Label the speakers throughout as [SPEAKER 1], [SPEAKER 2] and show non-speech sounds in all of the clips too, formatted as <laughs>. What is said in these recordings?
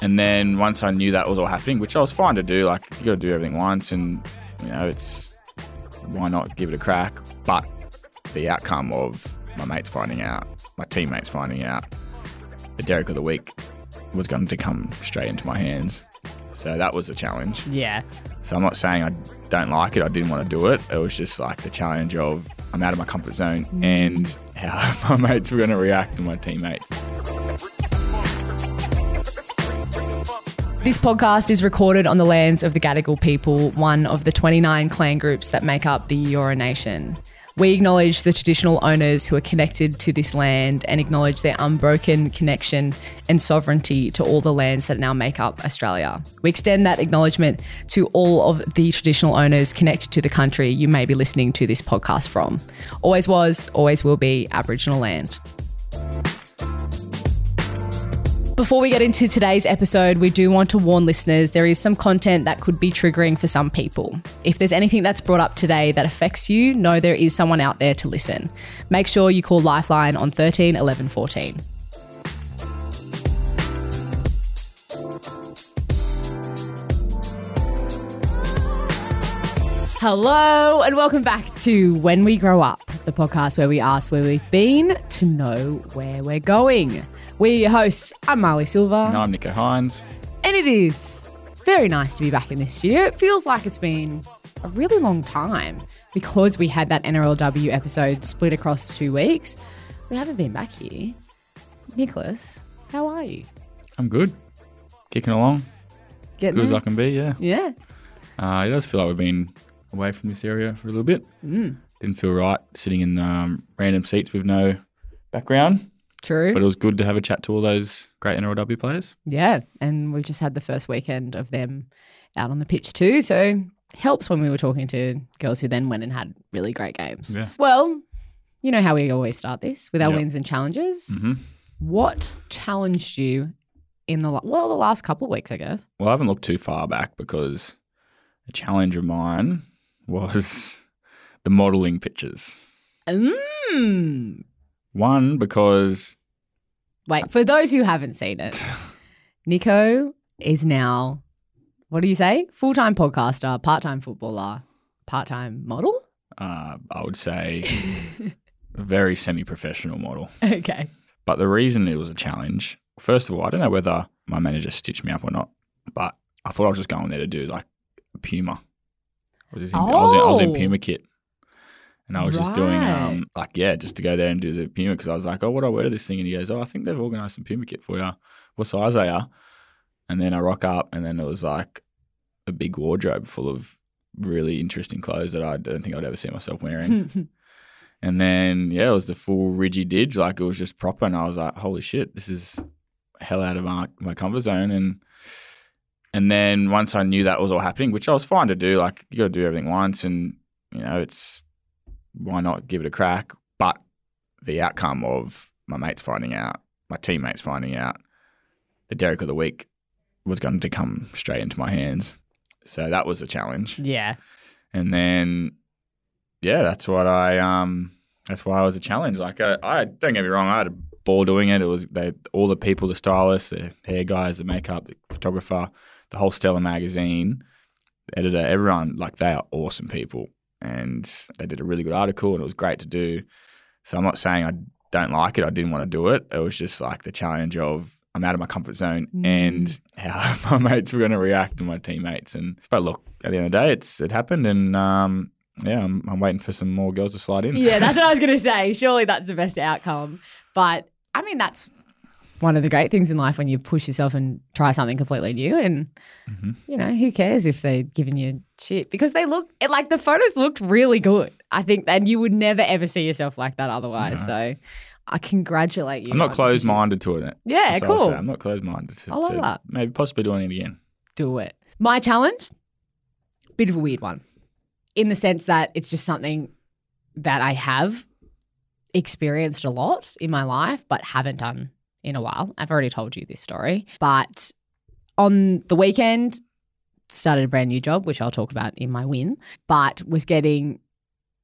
[SPEAKER 1] And then once I knew that was all happening, which I was fine to do, like you got to do everything once, and you know it's why not give it a crack? But the outcome of my mates finding out, my teammates finding out, the Derek of the week was going to come straight into my hands. So that was a challenge.
[SPEAKER 2] Yeah.
[SPEAKER 1] So I'm not saying I don't like it. I didn't want to do it. It was just like the challenge of I'm out of my comfort zone mm. and how <laughs> my mates were going to react and my teammates.
[SPEAKER 2] This podcast is recorded on the lands of the Gadigal people, one of the 29 clan groups that make up the Eora Nation. We acknowledge the traditional owners who are connected to this land and acknowledge their unbroken connection and sovereignty to all the lands that now make up Australia. We extend that acknowledgement to all of the traditional owners connected to the country you may be listening to this podcast from. Always was, always will be Aboriginal land. Before we get into today's episode, we do want to warn listeners there is some content that could be triggering for some people. If there's anything that's brought up today that affects you, know there is someone out there to listen. Make sure you call Lifeline on 13 11 14. Hello, and welcome back to When We Grow Up, the podcast where we ask where we've been to know where we're going. We're your hosts. I'm Marlee Silva.
[SPEAKER 1] And I'm Nicho Hynes.
[SPEAKER 2] And it is very nice to be back in this studio. It feels like it's been a really long time because we had that NRLW episode split across two weeks. We haven't been back here. Nicholas, how are you?
[SPEAKER 1] I'm good. Kicking along.
[SPEAKER 2] Getting
[SPEAKER 1] Good as? I can be, yeah.
[SPEAKER 2] Yeah.
[SPEAKER 1] Uh, it does feel like we've been away from this area for a little bit.
[SPEAKER 2] Mm.
[SPEAKER 1] Didn't feel right sitting in um, random seats with no background,
[SPEAKER 2] True.
[SPEAKER 1] but it was good to have a chat to all those great NRLW players.
[SPEAKER 2] yeah. And we've just had the first weekend of them out on the pitch too. So helps when we were talking to girls who then went and had really great games.
[SPEAKER 1] Yeah.
[SPEAKER 2] Well, you know how we always start this with our
[SPEAKER 1] Yep.
[SPEAKER 2] wins and challenges.
[SPEAKER 1] hmm
[SPEAKER 2] What challenged you in the well the last couple of weeks, I guess?
[SPEAKER 1] Well, I haven't looked too far back because a challenge of mine <laughs> was the modelling pictures.
[SPEAKER 2] Mm.
[SPEAKER 1] One, because
[SPEAKER 2] Wait, for those who haven't seen it, <laughs> Nicho is now what do you say? Full time podcaster, part time footballer, part time model.
[SPEAKER 1] uh, I would say <laughs> very semi professional model.
[SPEAKER 2] Okay.
[SPEAKER 1] But the reason it was a challenge, first of all, I don't know whether my manager stitched me up or not, but I thought I was just going there to do like Puma. I was, in, I, was in, I was in
[SPEAKER 2] Oh.
[SPEAKER 1] Puma kit. And I was just doing, um, like, yeah, just to go there and do the Puma because I was like, oh, what do I wear to this thing? And he goes, oh, I think they've organised some Puma kit for you. What size they are you? And then I rock up, and then it was like a big wardrobe full of really interesting clothes that I don't think I'd ever see myself wearing. <laughs> And then yeah, it was the full Ridgy Didge, like it was just proper, and I was like, holy shit, this is hell out of my, my comfort zone. And and then once I knew that was all happening, which I was fine to do, like you got to do everything once, and you know it's why not give it a crack? But the outcome of my mates finding out, my teammates finding out, the Derek of the week was going to come straight into my hands. So that was a challenge.
[SPEAKER 2] yeah.
[SPEAKER 1] And then, yeah, that's what I um, that's why it was a challenge. Like I, I don't get me wrong, I had a ball doing it. It was they all the people, the stylists, the hair guys, the makeup, the photographer, the whole Stellar magazine, the editor, everyone. Like they are awesome people, and they did a really good article, and it was great to do. So I'm not saying I don't like it. I didn't want to do it. It was just like the challenge of I'm out of my comfort zone
[SPEAKER 2] Mm.
[SPEAKER 1] and how <laughs> my mates were going to react to my teammates. And but look, at the end of the day, it's it happened, and um, yeah, I'm, I'm waiting for some more girls to slide in.
[SPEAKER 2] Yeah, that's what I was <laughs> going to say. Surely that's the best outcome. But I mean, that's one of the great things in life when you push yourself and try something completely new. And,
[SPEAKER 1] Mhm.
[SPEAKER 2] you know, who cares if they're giving you shit? Because they look, like the photos looked really good. I think, and you would never ever see yourself like that otherwise. So I congratulate you.
[SPEAKER 1] I'm not closed minded to it.
[SPEAKER 2] Yeah,
[SPEAKER 1] That's all I'll
[SPEAKER 2] cool.
[SPEAKER 1] I'm not closed minded to,
[SPEAKER 2] I love
[SPEAKER 1] to
[SPEAKER 2] that.
[SPEAKER 1] maybe possibly doing it again.
[SPEAKER 2] do it. My challenge, bit of a weird one, in the sense that it's just something that I have experienced a lot in my life, but haven't done in a while. I've already told you this story, but on the weekend, started a brand new job, which I'll talk about in my win, but was getting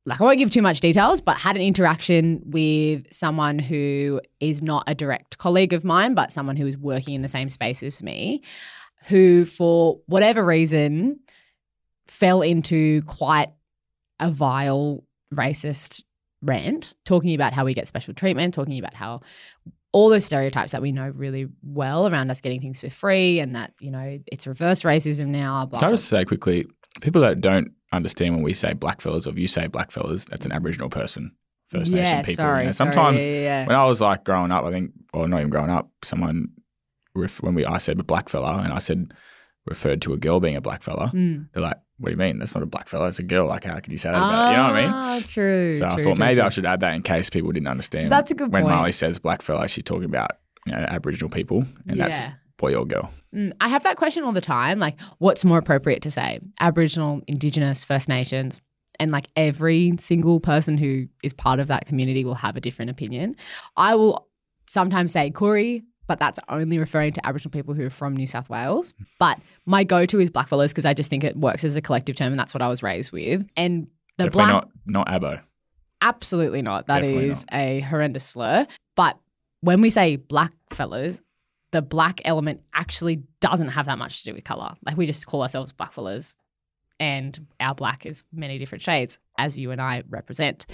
[SPEAKER 2] like I won't give too much details, but had an interaction with someone who is not a direct colleague of mine, but someone who is working in the same space as me, who for whatever reason fell into quite a vile racist rant, talking about how we get special treatment, talking about how all those stereotypes that we know really well around us getting things for free and that, you know, it's reverse racism now. Blah,
[SPEAKER 1] Can I just say quickly, people that don't understand when we say blackfellas or if you say blackfellas, that's an Aboriginal person, First
[SPEAKER 2] yeah,
[SPEAKER 1] Nation people.
[SPEAKER 2] sorry.
[SPEAKER 1] you know.
[SPEAKER 2] sorry,
[SPEAKER 1] Sometimes
[SPEAKER 2] yeah, yeah, yeah.
[SPEAKER 1] when I was like growing up, I think, or not even growing up, someone ref- when we I said a black and I said referred to a girl being a blackfella,
[SPEAKER 2] Mm.
[SPEAKER 1] they're like, "What do you mean? That's not a black fella. It's a girl. Like, how can you say that about?" You know what I mean?
[SPEAKER 2] Ah, True.
[SPEAKER 1] So I thought
[SPEAKER 2] true,
[SPEAKER 1] maybe
[SPEAKER 2] true.
[SPEAKER 1] I should add that in case people didn't understand.
[SPEAKER 2] That's a good
[SPEAKER 1] when
[SPEAKER 2] point.
[SPEAKER 1] When Marlee says black fella, she's talking about you know Aboriginal people, and that's boy or girl.
[SPEAKER 2] Mm, I have that question all the time. Like, what's more appropriate to say? Aboriginal, Indigenous, First Nations. And like every single person who is part of that community will have a different opinion. I will sometimes say Koori, but that's only referring to Aboriginal people who are from New South Wales. But my go to is blackfellas because I just think it works as a collective term and that's what I was raised with. And the
[SPEAKER 1] Definitely
[SPEAKER 2] black
[SPEAKER 1] not not abo.
[SPEAKER 2] Absolutely not. That
[SPEAKER 1] Definitely
[SPEAKER 2] is a horrendous slur. But when we say blackfellas, the black element actually doesn't have that much to do with color. Like we just call ourselves blackfellas and our black is many different shades, as you and I represent.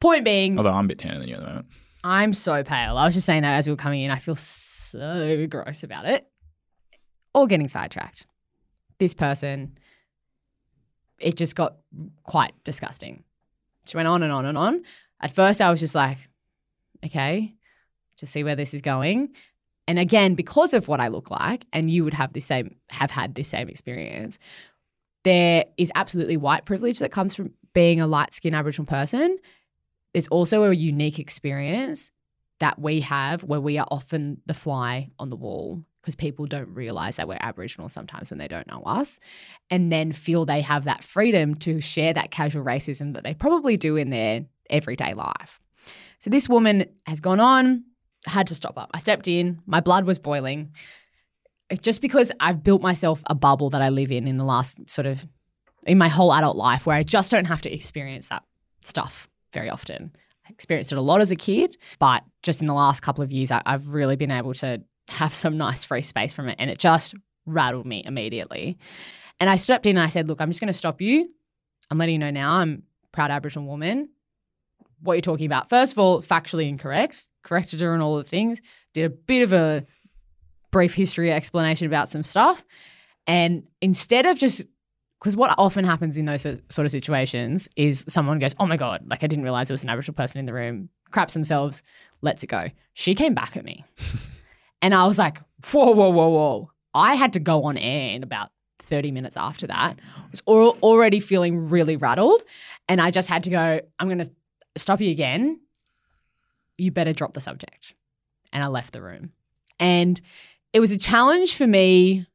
[SPEAKER 2] Point being,
[SPEAKER 1] Although I'm a bit tanner than you at the moment.
[SPEAKER 2] I'm so pale. I was just saying that as we were coming in. I feel so gross about it. Or getting sidetracked. This person, it just got quite disgusting. She went on and on and on. At first, I was just like, okay, just see where this is going. And again, because of what I look like, and you would have the same, have had this same experience, there is absolutely white privilege that comes from being a light skinned Aboriginal person. There's also a unique experience that we have where we are often the fly on the wall because people don't realize that we're Aboriginal sometimes when they don't know us and then feel they have that freedom to share that casual racism that they probably do in their everyday life. So this woman has gone on, had to stop up. I stepped in, my blood was boiling. Just because I've built myself a bubble that I live in in the last sort of in my whole adult life where I just don't have to experience that stuff very often. I experienced it a lot as a kid, but just in the last couple of years, I, I've really been able to have some nice free space from it. And it just rattled me immediately. And I stepped in and I said, Look, I'm just going to stop you. I'm letting you know now I'm proud Aboriginal woman. What you're talking about, first of all, factually incorrect, corrected her on all the things, did a bit of a brief history explanation about some stuff. And instead of just because what often happens in those sort of situations is someone goes, "Oh my god, like I didn't realize there was an Aboriginal person in the room," craps themselves, lets it go. She came back at me, <laughs> and I was like, "Whoa, whoa, whoa, whoa!" I had to go on air in about thirty minutes after that. I was al- already feeling really rattled, and I just had to go. I'm going to stop you again. You better drop the subject, and I left the room, and it was a challenge for me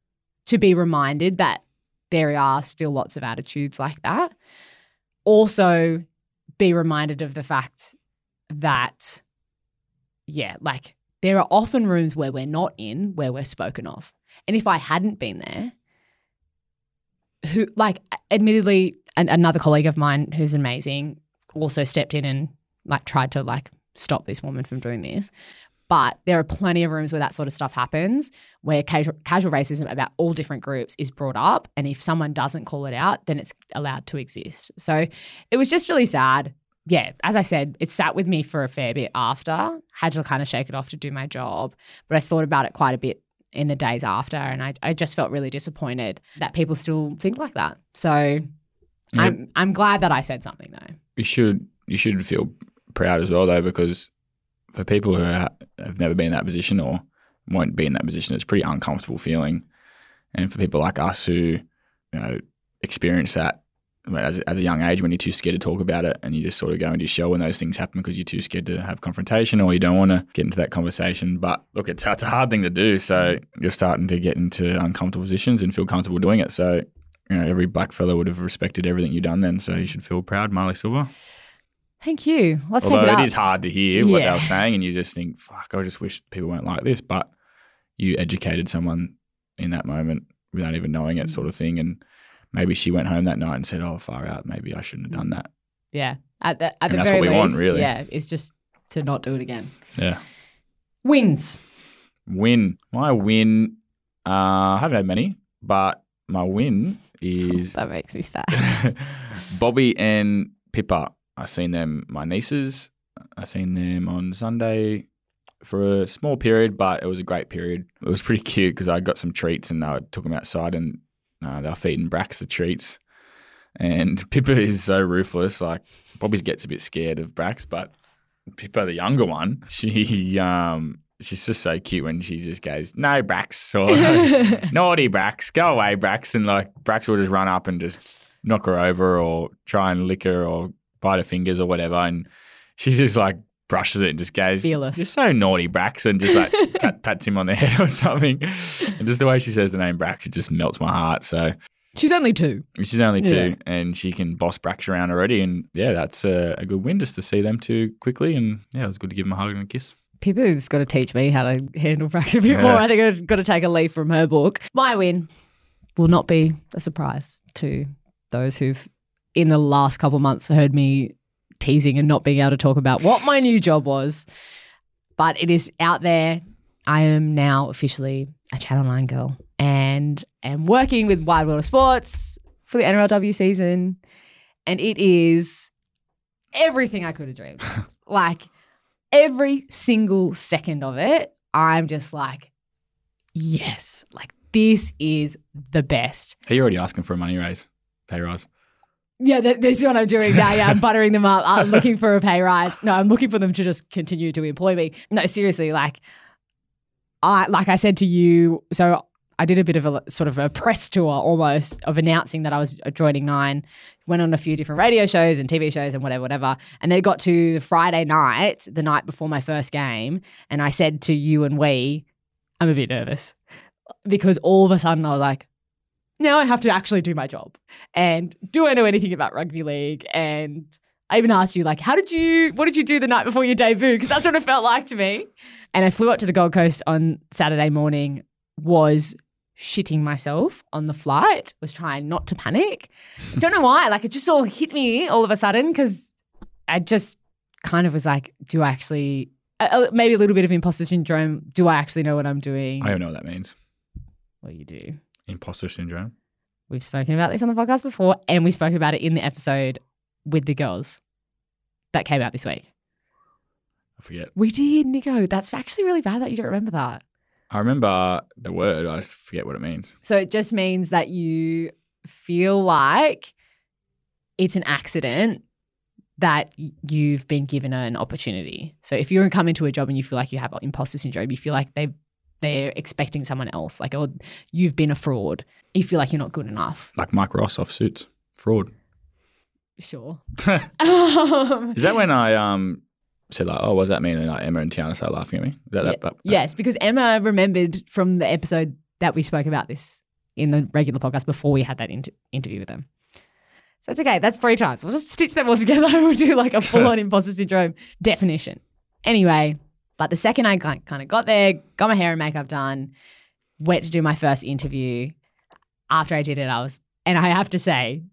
[SPEAKER 2] to be reminded that there are still lots of attitudes like that. Also, be reminded of the fact that, yeah, like there are often rooms where we're not in, where we're spoken of. And if I hadn't been there, who, like, admittedly, an, another colleague of mine who's amazing also stepped in and, like, tried to, like, stop this woman from doing this. But there are plenty of rooms where that sort of stuff happens, where casual, casual racism about all different groups is brought up. And if someone doesn't call it out, then it's allowed to exist. So it was just really sad. Yeah, as I said, it sat with me for a fair bit after. Had to kind of shake it off to do my job. But I thought about it quite a bit in the days after. And I, I just felt really disappointed that people still think like that. So I'm, I'm glad that I said something though.
[SPEAKER 1] You should you should feel proud as well though because for people who ha- have never been in that position or won't be in that position, it's a pretty uncomfortable feeling. And for people like us who, you know, experience that as, as a young age when you're too scared to talk about it and you just sort of go into your shell when those things happen because you're too scared to have confrontation or you don't want to get into that conversation. But look, it's, it's a hard thing to do. So you're starting to get into uncomfortable positions and feel comfortable doing it. So, you know, every black fellow would have respected everything you've done then. So you should feel proud, Marlee Silva.
[SPEAKER 2] Thank you. Let's
[SPEAKER 1] Although
[SPEAKER 2] take it up.
[SPEAKER 1] it is hard to hear what they
[SPEAKER 2] Yeah.
[SPEAKER 1] were saying, and you just think, "Fuck, I just wish people weren't like this." But you educated someone in that moment without even knowing it, sort of thing. And maybe she went home that night and said, "Oh, far out. Maybe I shouldn't have done that."
[SPEAKER 2] Yeah. At the at
[SPEAKER 1] And
[SPEAKER 2] the
[SPEAKER 1] that's
[SPEAKER 2] very
[SPEAKER 1] what we
[SPEAKER 2] least,
[SPEAKER 1] want, really.
[SPEAKER 2] yeah, it's just to not do it again.
[SPEAKER 1] Yeah.
[SPEAKER 2] Wins.
[SPEAKER 1] Win. My win. Uh, I haven't had many, but my win <laughs> is
[SPEAKER 2] That makes me sad. <laughs>
[SPEAKER 1] Bobby and Pippa. I seen them. My nieces. I seen them on Sunday for a small period, but it was a great period. It was pretty cute because I got some treats and I took them outside and uh, they were feeding Brax the treats. And <laughs> Pippa is so ruthless. Like Bobby gets a bit scared of Brax, but Pippa, the younger one, she um she's just so cute when she just goes, "No, Brax," or <laughs> "Naughty Brax, go away, Brax," and like Brax will just run up and just knock her over or try and lick her or bite her fingers or whatever, and she just like brushes it and just goes,
[SPEAKER 2] Fearless.
[SPEAKER 1] "You're so naughty, Brax," and just like <laughs> pat, pats him on the head or something. And just the way she says the name Brax, it just melts my heart. So
[SPEAKER 2] She's only two.
[SPEAKER 1] She's only two,
[SPEAKER 2] Yeah.
[SPEAKER 1] and she can boss Brax around already. And yeah, that's a, a good win just to see them two quickly. And yeah, it was good to give them a hug and a kiss.
[SPEAKER 2] Pippa's got to teach me how to handle Brax a bit
[SPEAKER 1] Yeah.
[SPEAKER 2] more. I think I've got to take a leaf from her book. My win will not be a surprise to those who've, in the last couple of months, heard me teasing and not being able to talk about what my new job was. But it is out there. I am now officially a Channel 9 girl and am working with Wide World of Sports for the NRLW season. And it is everything I could have dreamed. <laughs> like, every single second of it, I'm just like, yes, like this is the best.
[SPEAKER 1] Are you already asking for a money raise, pay rise?
[SPEAKER 2] Yeah, that, this is what I'm doing now. Yeah, I'm <laughs> buttering them up. I'm looking for a pay rise. No, I'm looking for them to just continue to employ me. No, seriously, like I like I said to you, so I did a bit of a sort of a press tour almost of announcing that I was uh, joining Nine. Went on a few different radio shows and TV shows and whatever, whatever. And then it got to the Friday night, the night before my first game, and I said to you and we, I'm a bit nervous because all of a sudden I was like, now I have to actually do my job. And do I know anything about rugby league? And I even asked you, like, how did you, what did you do the night before your debut? Because that's what it felt like to me. And I flew up to the Gold Coast on Saturday morning, was shitting myself on the flight, was trying not to panic. <laughs> Don't know why. Like, it just all hit me all of a sudden because I just kind of was like, do I actually, uh, maybe a little bit of imposter syndrome. Do I actually know what I'm doing?
[SPEAKER 1] I don't know what that means.
[SPEAKER 2] well, you do.
[SPEAKER 1] Imposter syndrome.
[SPEAKER 2] We've spoken about this on the podcast before, and we spoke about it in the episode with the girls that came out this week.
[SPEAKER 1] I forget.
[SPEAKER 2] We did, Nicho. That's actually really bad that you don't remember that.
[SPEAKER 1] I remember the word. I just forget what it means.
[SPEAKER 2] So it just means that you feel like it's an accident that you've been given an opportunity. So if you're coming to a job and you feel like you have imposter syndrome, you feel like they they're expecting someone else, like or you've been a fraud. You feel like you're not good enough.
[SPEAKER 1] Like Mike Ross off suits. Fraud. <laughs>
[SPEAKER 2] Sure.
[SPEAKER 1] Is
[SPEAKER 2] Um,
[SPEAKER 1] that when I um said like, oh, what does that mean? And like Emma and Tiana started laughing at me. That, that, that-
[SPEAKER 2] Yes, because Emma remembered from the episode that we spoke about this in the regular podcast before we had that inter- interview with them. So it's okay. That's three times. We'll just stitch them all together and <laughs> we'll do like a <laughs> full on imposter syndrome definition. Anyway, but the second I kind of got there, got my hair and makeup done, went to do my first interview. After I did it, I was, and I have to say,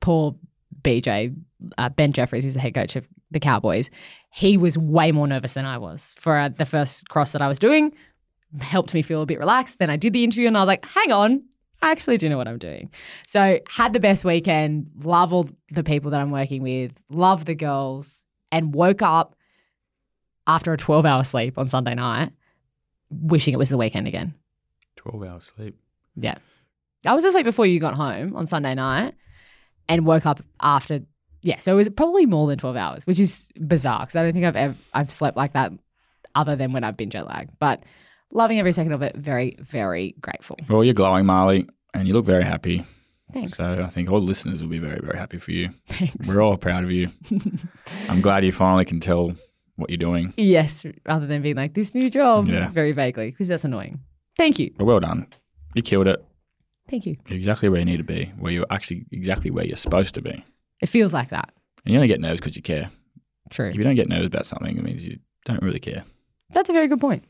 [SPEAKER 2] poor BJ, uh, Ben Jeffries, who's the head coach of the Cowboys, he was way more nervous than I was for uh, the first cross that I was doing. Helped me feel a bit relaxed. Then I did the interview and I was like, hang on, I actually do know what I'm doing. So had the best weekend, love all the people that I'm working with, love the girls, and woke up after a 12 hour sleep on Sunday night, wishing it was the weekend again.
[SPEAKER 1] 12 hours sleep.
[SPEAKER 2] Yeah. I was asleep before you got home on Sunday night and woke up after. Yeah, so it was probably more than 12 hours, which is bizarre because I don't think I've ever I've slept like that other than when I've been jet lagged. But loving every second of it, very, very grateful.
[SPEAKER 1] Well, you're glowing, Marlee, and you look very happy.
[SPEAKER 2] Thanks.
[SPEAKER 1] So I think all listeners will be very, very happy for you. <laughs>
[SPEAKER 2] Thanks.
[SPEAKER 1] We're all proud of you. <laughs> I'm glad you finally can tell what you're doing.
[SPEAKER 2] yes, rather than being like this new job
[SPEAKER 1] Yeah.
[SPEAKER 2] very vaguely because that's annoying. Thank you.
[SPEAKER 1] But well done. You killed it.
[SPEAKER 2] Thank you.
[SPEAKER 1] You're exactly where you need to be, where you're actually exactly where you're supposed to be.
[SPEAKER 2] It feels like that.
[SPEAKER 1] And you only get nervous because you care.
[SPEAKER 2] True.
[SPEAKER 1] If you don't get nervous about something, it means you don't really care.
[SPEAKER 2] That's a very good point.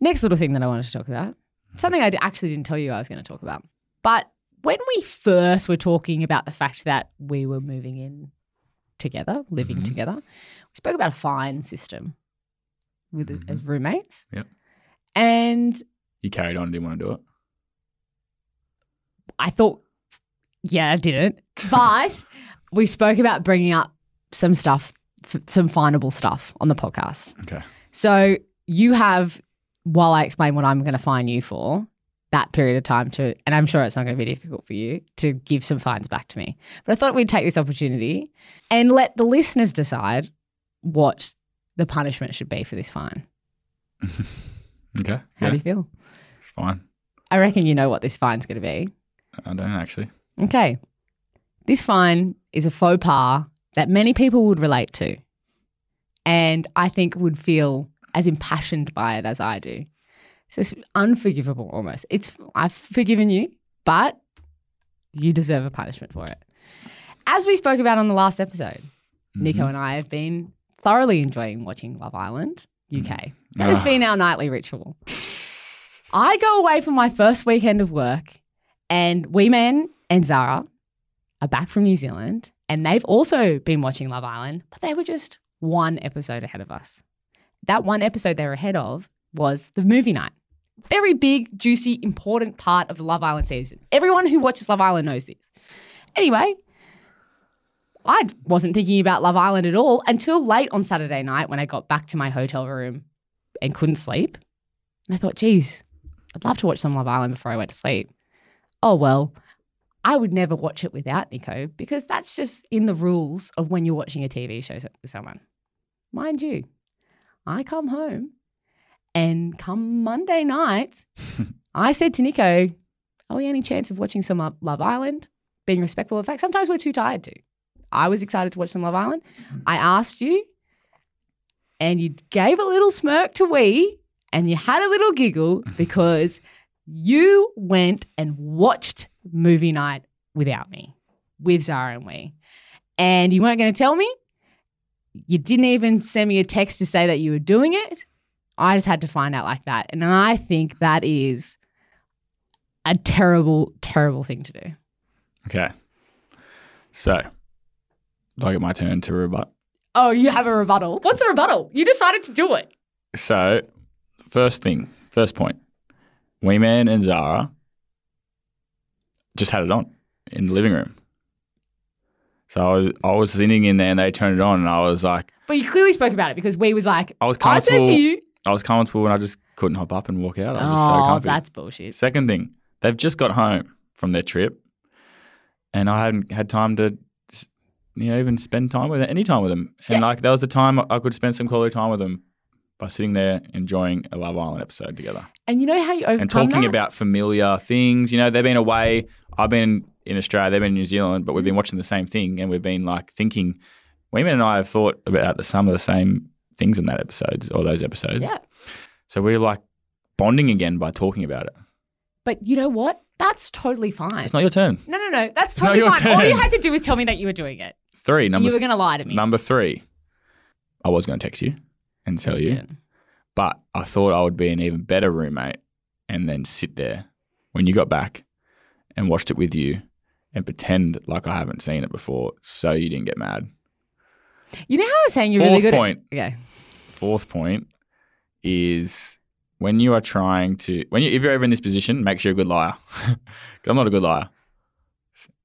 [SPEAKER 2] Next little thing that I wanted to talk about. Something I actually didn't tell you I was going to talk about. But when we first were talking about the fact that we were moving in together, living
[SPEAKER 1] Mhm.
[SPEAKER 2] together, we spoke about a fine system with
[SPEAKER 1] Mhm.
[SPEAKER 2] as roommates.
[SPEAKER 1] Yep.
[SPEAKER 2] And
[SPEAKER 1] You carried on, didn't want to do it.
[SPEAKER 2] I thought, yeah, I didn't. <laughs> But we spoke about bringing up some stuff, f- some findable stuff on the podcast.
[SPEAKER 1] Okay.
[SPEAKER 2] So you have, while I explain what I'm going to fine you for, that period of time to, and I'm sure it's not going to be difficult for you to give some fines back to me. But I thought we'd take this opportunity and let the listeners decide what the punishment should be for this fine. <laughs>
[SPEAKER 1] Okay.
[SPEAKER 2] How
[SPEAKER 1] yeah,
[SPEAKER 2] do you feel?
[SPEAKER 1] fine.
[SPEAKER 2] I reckon you know what this fine's going to be.
[SPEAKER 1] I don't actually.
[SPEAKER 2] Okay. This fine is a faux pas that many people would relate to and I think would feel as impassioned by it as I do. So it's unforgivable almost. It's I've forgiven you, but you deserve a punishment for it. As we spoke about on the last episode, Nicho
[SPEAKER 1] Mhm.
[SPEAKER 2] and I have been thoroughly enjoying watching Love Island UK. That has
[SPEAKER 1] Ah.
[SPEAKER 2] been our nightly ritual. I go away for my first weekend of work, and Wee Man and Zara are back from New Zealand, and they've also been watching Love Island, but they were just one episode ahead of us. That one episode they were ahead of was the movie night. Very big, juicy, important part of the Love Island season. Everyone who watches Love Island knows this. Anyway, I wasn't thinking about Love Island at all until late on Saturday night when I got back to my hotel room and couldn't sleep. And I thought, geez, I'd love to watch some Love Island before I went to sleep. Oh, well, I would never watch it without Nicho because that's just in the rules of when you're watching a TV show with someone. Mind you, I come home and come Monday night, <laughs> I said to Nicho, Are we any chance of watching some Love Island? Being respectful of the fact, sometimes we're too tired to. I was excited to watch some Love Island. Mm. I asked you, and you gave a little smirk to we, and you had a little giggle <laughs> because you went and watched movie night without me, with Zara and we. And you weren't going to tell me. You didn't even send me a text to say that you were doing it. I just had to find out like that. And I think that is a terrible, terrible thing to do.
[SPEAKER 1] Okay. So, do I get my turn to rebut?
[SPEAKER 2] Oh, you have a rebuttal. What's the rebuttal? You decided to do it.
[SPEAKER 1] So, first thing, first point. Wee Man and Zara just had it on in the living room. So I was I was sitting in there and they turned it on and I was like
[SPEAKER 2] But you clearly spoke about it because we was like,
[SPEAKER 1] I was
[SPEAKER 2] I said
[SPEAKER 1] comfortable.
[SPEAKER 2] to you.
[SPEAKER 1] I was comfortable and I just couldn't hop up and walk out. I was just so
[SPEAKER 2] Oh,
[SPEAKER 1] comfy.
[SPEAKER 2] that's bullshit.
[SPEAKER 1] Second thing, they've just got home from their trip, and I hadn't had time to, you know, even spend time with any time with them. And
[SPEAKER 2] Yeah.
[SPEAKER 1] like that was the time I could spend some quality time with them by sitting there enjoying a Love Island episode together
[SPEAKER 2] And you know how you overcome
[SPEAKER 1] and talking
[SPEAKER 2] that?
[SPEAKER 1] about familiar things. You know, they've been away. I've been in Australia. They've been in New Zealand, but we've been watching the same thing, and we've been like thinking. Women and I have thought about the, some of the same things in that episodes or those episodes.
[SPEAKER 2] Yeah.
[SPEAKER 1] So we're like bonding again by talking about it.
[SPEAKER 2] But you know what? That's totally fine.
[SPEAKER 1] It's not your turn.
[SPEAKER 2] No, no, no. That's totally fine. All you had to do was tell me that you were doing it.
[SPEAKER 1] Three. Number
[SPEAKER 2] you were going to lie to me.
[SPEAKER 1] number three. I was going to text you and tell you, but I thought I would be an even better roommate and then sit there when you got back and watched it with you and pretend like I haven't seen it before, so you didn't get mad.
[SPEAKER 2] You know how I was saying you're
[SPEAKER 1] Fourth
[SPEAKER 2] really good
[SPEAKER 1] point.
[SPEAKER 2] at. Okay.
[SPEAKER 1] Fourth point is when you are trying to when you if you're ever in this position, make sure you're a good liar. <laughs> I'm not a good liar.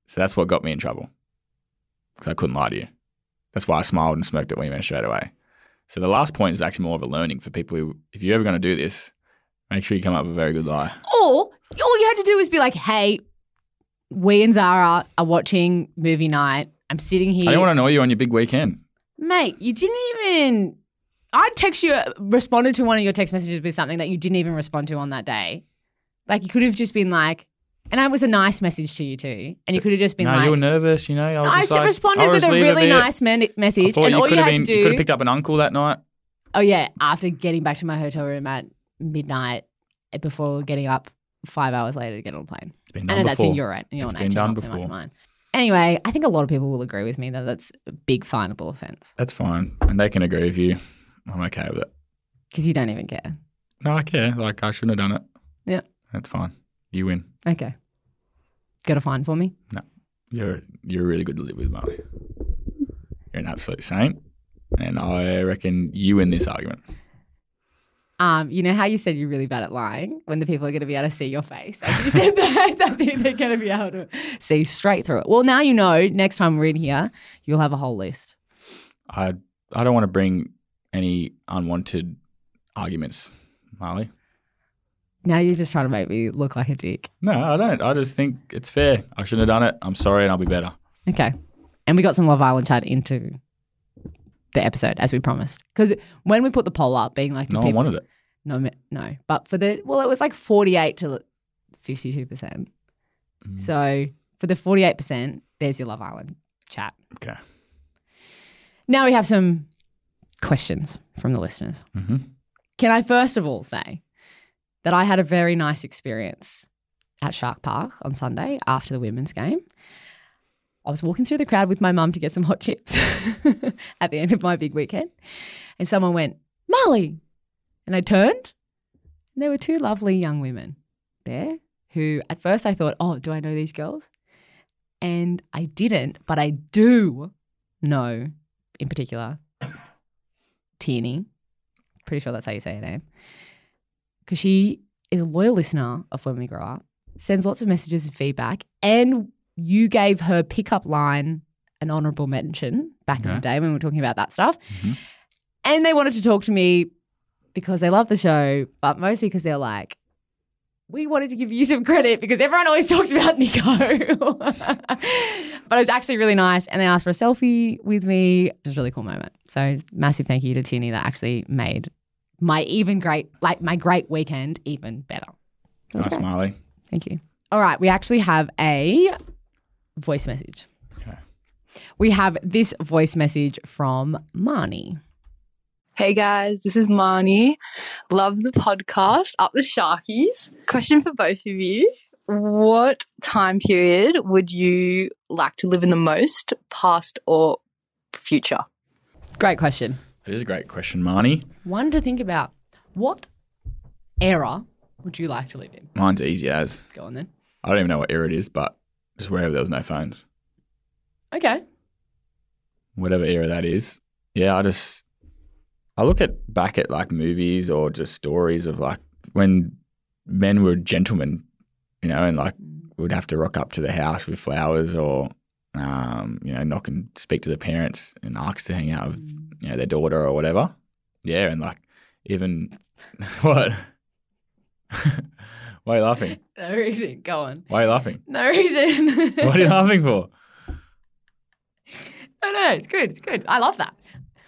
[SPEAKER 1] So that's what got me in trouble. Because I couldn't lie to you. That's why I smiled and smirked at went straight away. So the last point is actually more of a learning for people who, if you're ever going to do this, make sure you come up with a very good lie.
[SPEAKER 2] Or all you had to do was be like, hey, we and Zara are watching movie night. I'm sitting here.
[SPEAKER 1] I didn't want to annoy you on your big weekend.
[SPEAKER 2] Mate, you didn't even. I text you, responded to one of your text messages with something that you didn't even respond to on that day. Like you could have just been like, and it was a nice message to you too, and you could have just been
[SPEAKER 1] no,
[SPEAKER 2] like,
[SPEAKER 1] you were nervous, you know. I was
[SPEAKER 2] I
[SPEAKER 1] just like,
[SPEAKER 2] responded
[SPEAKER 1] I'll
[SPEAKER 2] with a really nice message, and
[SPEAKER 1] you
[SPEAKER 2] all you had
[SPEAKER 1] been,
[SPEAKER 2] to
[SPEAKER 1] you could have picked up an uncle that night.
[SPEAKER 2] oh yeah, after getting back to my hotel room at midnight, eh, before getting up five hours later to get on a plane.
[SPEAKER 1] It's been
[SPEAKER 2] I
[SPEAKER 1] done
[SPEAKER 2] know that's
[SPEAKER 1] before.
[SPEAKER 2] in your in your
[SPEAKER 1] It's
[SPEAKER 2] nature,
[SPEAKER 1] been done
[SPEAKER 2] not so much
[SPEAKER 1] before.
[SPEAKER 2] mine. Anyway, I think a lot of people will agree with me that that's a big finable offence
[SPEAKER 1] That's fine, and they can agree with you. I'm okay with it.
[SPEAKER 2] because you don't even care.
[SPEAKER 1] No, I care. Like I shouldn't have done it.
[SPEAKER 2] Yeah.
[SPEAKER 1] that's fine. You win.
[SPEAKER 2] Okay. Got a fine for me? No.
[SPEAKER 1] You're you're really good to live with, Marlee. You're an absolute saint, and I reckon you win this argument.
[SPEAKER 2] Um, you know how you said you're really bad at lying when the people are going to be able to see your face. As you said <laughs> that, I think they're going to be able to see straight through it. Well, now you know. Next time we're in here, you'll have a whole list.
[SPEAKER 1] I I don't want to bring any unwanted arguments, Marlee.
[SPEAKER 2] Now you're just trying to make me look like a dick.
[SPEAKER 1] No, I don't. I just think it's fair. I shouldn't have done it. I'm sorry, and I'll be better.
[SPEAKER 2] Okay. And we got some Love Island chat into the episode as we promised. Because when we put the poll up, being like,
[SPEAKER 1] No one
[SPEAKER 2] people,
[SPEAKER 1] wanted it.
[SPEAKER 2] no, no, but for the well, it was like forty-eight to fifty-two percent.
[SPEAKER 1] Mm.
[SPEAKER 2] So for the forty-eight percent, there's your Love Island chat.
[SPEAKER 1] Okay.
[SPEAKER 2] Now we have some questions from the listeners.
[SPEAKER 1] hmm
[SPEAKER 2] Can I first of all say that I had a very nice experience at Shark Park on Sunday after the women's game? I was walking through the crowd with my mum to get some hot chips <laughs> at the end of my big weekend, and someone went, Molly. And I turned, and there were two lovely young women there who, at first, I thought, oh, do I know these girls? And I didn't, but I do know, in particular, Tierney. Pretty sure that's how you say her name. Because she is a loyal listener of When We Grow Up, sends lots of messages and feedback, and you gave her pickup line an honorable mention back in the day when we were talking about that stuff.
[SPEAKER 1] Mhm.
[SPEAKER 2] And they wanted to talk to me because they love the show, but mostly because they're like, we wanted to give you some credit because everyone always <laughs> talks about Nicho. <laughs> but it was actually really nice. And they asked for a selfie with me. It was a really cool moment. So massive thank you to Tini that actually made my even great, like my great weekend even better.
[SPEAKER 1] Nice,
[SPEAKER 2] great.
[SPEAKER 1] Marlee.
[SPEAKER 2] Thank you. All right, we actually have a voice message.
[SPEAKER 1] Okay.
[SPEAKER 2] We have this voice message from Marnie.
[SPEAKER 3] Hey guys, this is Marnie. Love the podcast, Up the Sharkies. Question for both of you. What time period would you like to live in the most, past or future?
[SPEAKER 2] Great question.
[SPEAKER 1] It is a great question, Marnie.
[SPEAKER 2] One to think about. What era would you like to live in?
[SPEAKER 1] Mine's easy as.
[SPEAKER 2] Go on then.
[SPEAKER 1] I don't even know what era it is, but just wherever there was no phones.
[SPEAKER 2] Okay.
[SPEAKER 1] whatever era that is. Yeah, I just I look at back at like movies or just stories of like when men were gentlemen, you know, and like would have to rock up to the house with flowers or um, you know, knock and speak to the parents and ask to hang out with, you know, their daughter or whatever. Yeah, and like even <laughs> what? <laughs> Why are you laughing? <laughs>
[SPEAKER 2] No reason. Go on.
[SPEAKER 1] Why are you laughing?
[SPEAKER 2] No reason. <laughs>
[SPEAKER 1] What are you laughing for? <laughs>
[SPEAKER 2] no, no, it's good. It's good. I love that.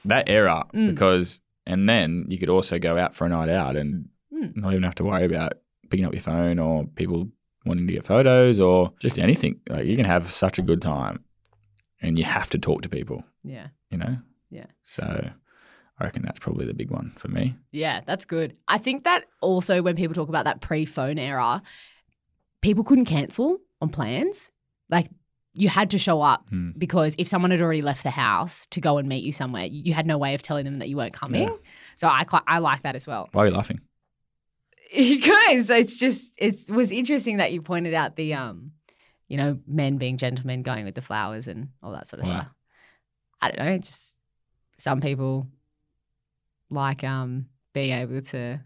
[SPEAKER 1] that era
[SPEAKER 2] Mm.
[SPEAKER 1] because and then you could also go out for a night out and
[SPEAKER 2] Mm.
[SPEAKER 1] not even have to worry about picking up your phone or people wanting to get photos or just anything like you can have such a good time and you have to talk to people
[SPEAKER 2] Yeah.
[SPEAKER 1] you know
[SPEAKER 2] Yeah.
[SPEAKER 1] so i reckon that's probably the big one for me
[SPEAKER 2] Yeah, that's good. I think that also when people talk about that pre-phone era, people couldn't cancel on plans. Like you had to show up
[SPEAKER 1] Hmm.
[SPEAKER 2] because if someone had already left the house to go and meet you somewhere, you had no way of telling them that you weren't coming.
[SPEAKER 1] Yeah.
[SPEAKER 2] So I quite, I like that as well.
[SPEAKER 1] why are you laughing <laughs>
[SPEAKER 2] Because it's just it was interesting that you pointed out the um, you know, men being gentlemen going with the flowers and all that sort of
[SPEAKER 1] Why?
[SPEAKER 2] stuff. I don't know, just some people like um being able to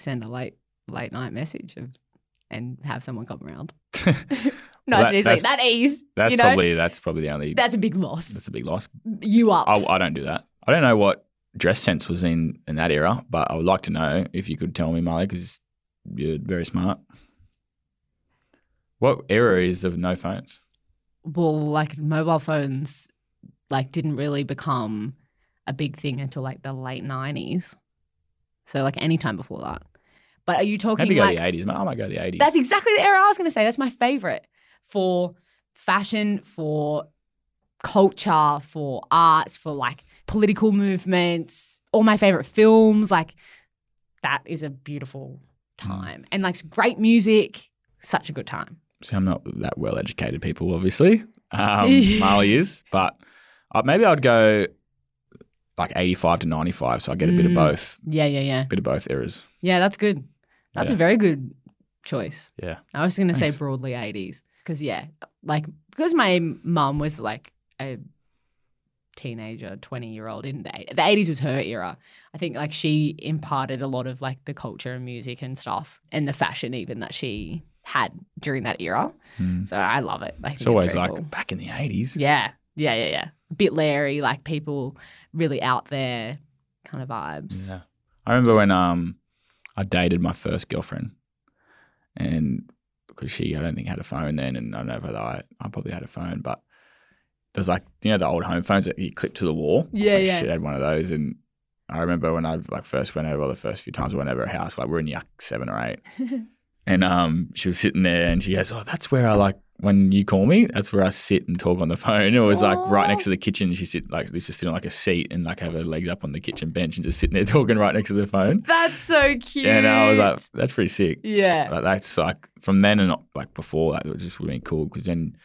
[SPEAKER 2] send a late late night message of, and have someone come around. <laughs> <laughs> nice
[SPEAKER 1] that-
[SPEAKER 2] and easy. That ease.
[SPEAKER 1] that's
[SPEAKER 2] you know?
[SPEAKER 1] probably that's probably the only
[SPEAKER 2] that's a big loss.
[SPEAKER 1] that's a big loss
[SPEAKER 2] you up.
[SPEAKER 1] I, I don't do that i don't know what dress sense was in in that era but i would like to know if you could tell me marlee because you're very smart what era is of no phones
[SPEAKER 2] well, like mobile phones, like didn't really become a big thing until like the late nineties. So like any time before that. But are you talking
[SPEAKER 1] Maybe go the 80s. I might go the 80s.
[SPEAKER 2] that's exactly the era I was going to say. That's my favorite for fashion, for culture, for arts, for like political movements. All my favorite films. Like that is a beautiful time, and like great music. Such a good time.
[SPEAKER 1] See, I'm not that well educated people, obviously. Um, <laughs> Marlee is, but uh, maybe I'd go like 85 to 95. So I get a bit of
[SPEAKER 2] Mm.
[SPEAKER 1] both,
[SPEAKER 2] Yeah, yeah, yeah.
[SPEAKER 1] bit of both eras.
[SPEAKER 2] Yeah, that's good. That's a very good choice.
[SPEAKER 1] Yeah.
[SPEAKER 2] I was going to say broadly 80s because, yeah, like because my mum was like a teenager, 20 year old in the, the 80s was her era. I think like she imparted a lot of like the culture and music and stuff and the fashion even that she had during that era.
[SPEAKER 1] Mm.
[SPEAKER 2] So I love it. I
[SPEAKER 1] It's always like
[SPEAKER 2] cool.
[SPEAKER 1] back in the 80s.
[SPEAKER 2] yeah, yeah, yeah, yeah. A bit Larry, like people really out there kind of vibes.
[SPEAKER 1] Yeah. I remember when um I dated my first girlfriend, and because she I don't think had a phone then, and I don't know whether I I probably had a phone, but there's like you know the old home phones that you clip to the wall.
[SPEAKER 2] Yeah,
[SPEAKER 1] like,
[SPEAKER 2] yeah.
[SPEAKER 1] She had one of those, and I remember when I like first went over the first few times I went over her house, like we we're in year seven or eight, <laughs> and um she was sitting there and she goes, "Oh, that's where I like." When you call me, that's where I sit and talk on the <laughs> phone. It was like right next to oh. the kitchen. She sit like we used to sit on like a seat and like have her legs up on the kitchen bench and just sitting there <laughs> talking right next to the phone.
[SPEAKER 2] That's so cute.
[SPEAKER 1] And I was like, that's pretty sick.
[SPEAKER 2] yeah.
[SPEAKER 1] Like, that's like from then and not like before that, it was just really cool because then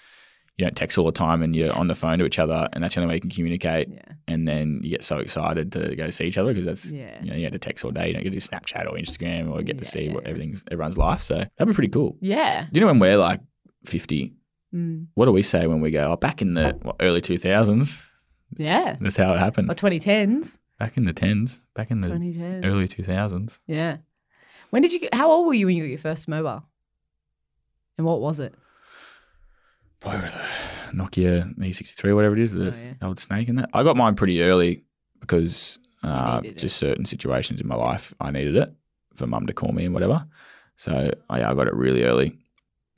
[SPEAKER 1] you don't text all the time and you're
[SPEAKER 2] Yeah.
[SPEAKER 1] on the phone to each other, and that's the only way you can communicate.
[SPEAKER 2] Yeah.
[SPEAKER 1] And then you get so excited to go see each other because that's
[SPEAKER 2] Yeah.
[SPEAKER 1] you know you have to text all day. You don't get to do Snapchat or Instagram or get to see what everything's everyone's life. So that'd be pretty cool.
[SPEAKER 2] Yeah.
[SPEAKER 1] Do You know when we're like fifty,
[SPEAKER 2] Mm.
[SPEAKER 1] what do we say when we go? Oh, back in the what, early two thousands.
[SPEAKER 2] Yeah.
[SPEAKER 1] That's how it happened.
[SPEAKER 2] Or 2010s.
[SPEAKER 1] Back in the tens. Back in the
[SPEAKER 2] 2010s.
[SPEAKER 1] early two thousands.
[SPEAKER 2] Yeah. When did you get, how old were you when you got your first mobile? And what was it?
[SPEAKER 1] Probably with a Nokia E63 whatever it is, the
[SPEAKER 2] Oh, yeah.
[SPEAKER 1] old snake in that. I got mine pretty early because uh,
[SPEAKER 2] needed it.
[SPEAKER 1] just certain situations in my life, I needed it for mum to call me and whatever. So I, I got it really early.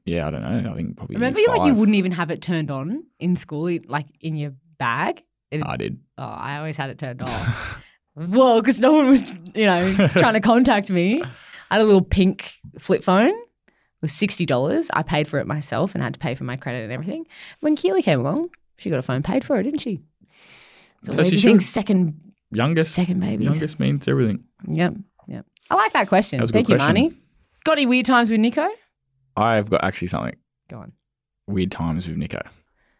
[SPEAKER 1] Yeah, I don't know. I think probably.
[SPEAKER 2] Remember, like you wouldn't even have it turned on in school, like in your bag. It-
[SPEAKER 1] I did.
[SPEAKER 2] oh, I always had it turned off. well, because no one was, you know, trying to contact me. I had a little pink flip phone. It was sixty dollars. I paid for it myself and had to pay for my credit and everything. When Keely came along, she got a phone paid for it, didn't she? It's
[SPEAKER 1] So she
[SPEAKER 2] the Second,
[SPEAKER 1] youngest.
[SPEAKER 2] second baby.
[SPEAKER 1] Youngest means everything.
[SPEAKER 2] Yep, yep. I like that question.
[SPEAKER 1] That was a good
[SPEAKER 2] Thank you,
[SPEAKER 1] question.
[SPEAKER 2] Marnie. Got any weird times with Nicho?
[SPEAKER 1] I've got actually something
[SPEAKER 2] Go on.
[SPEAKER 1] weird times with Nicho.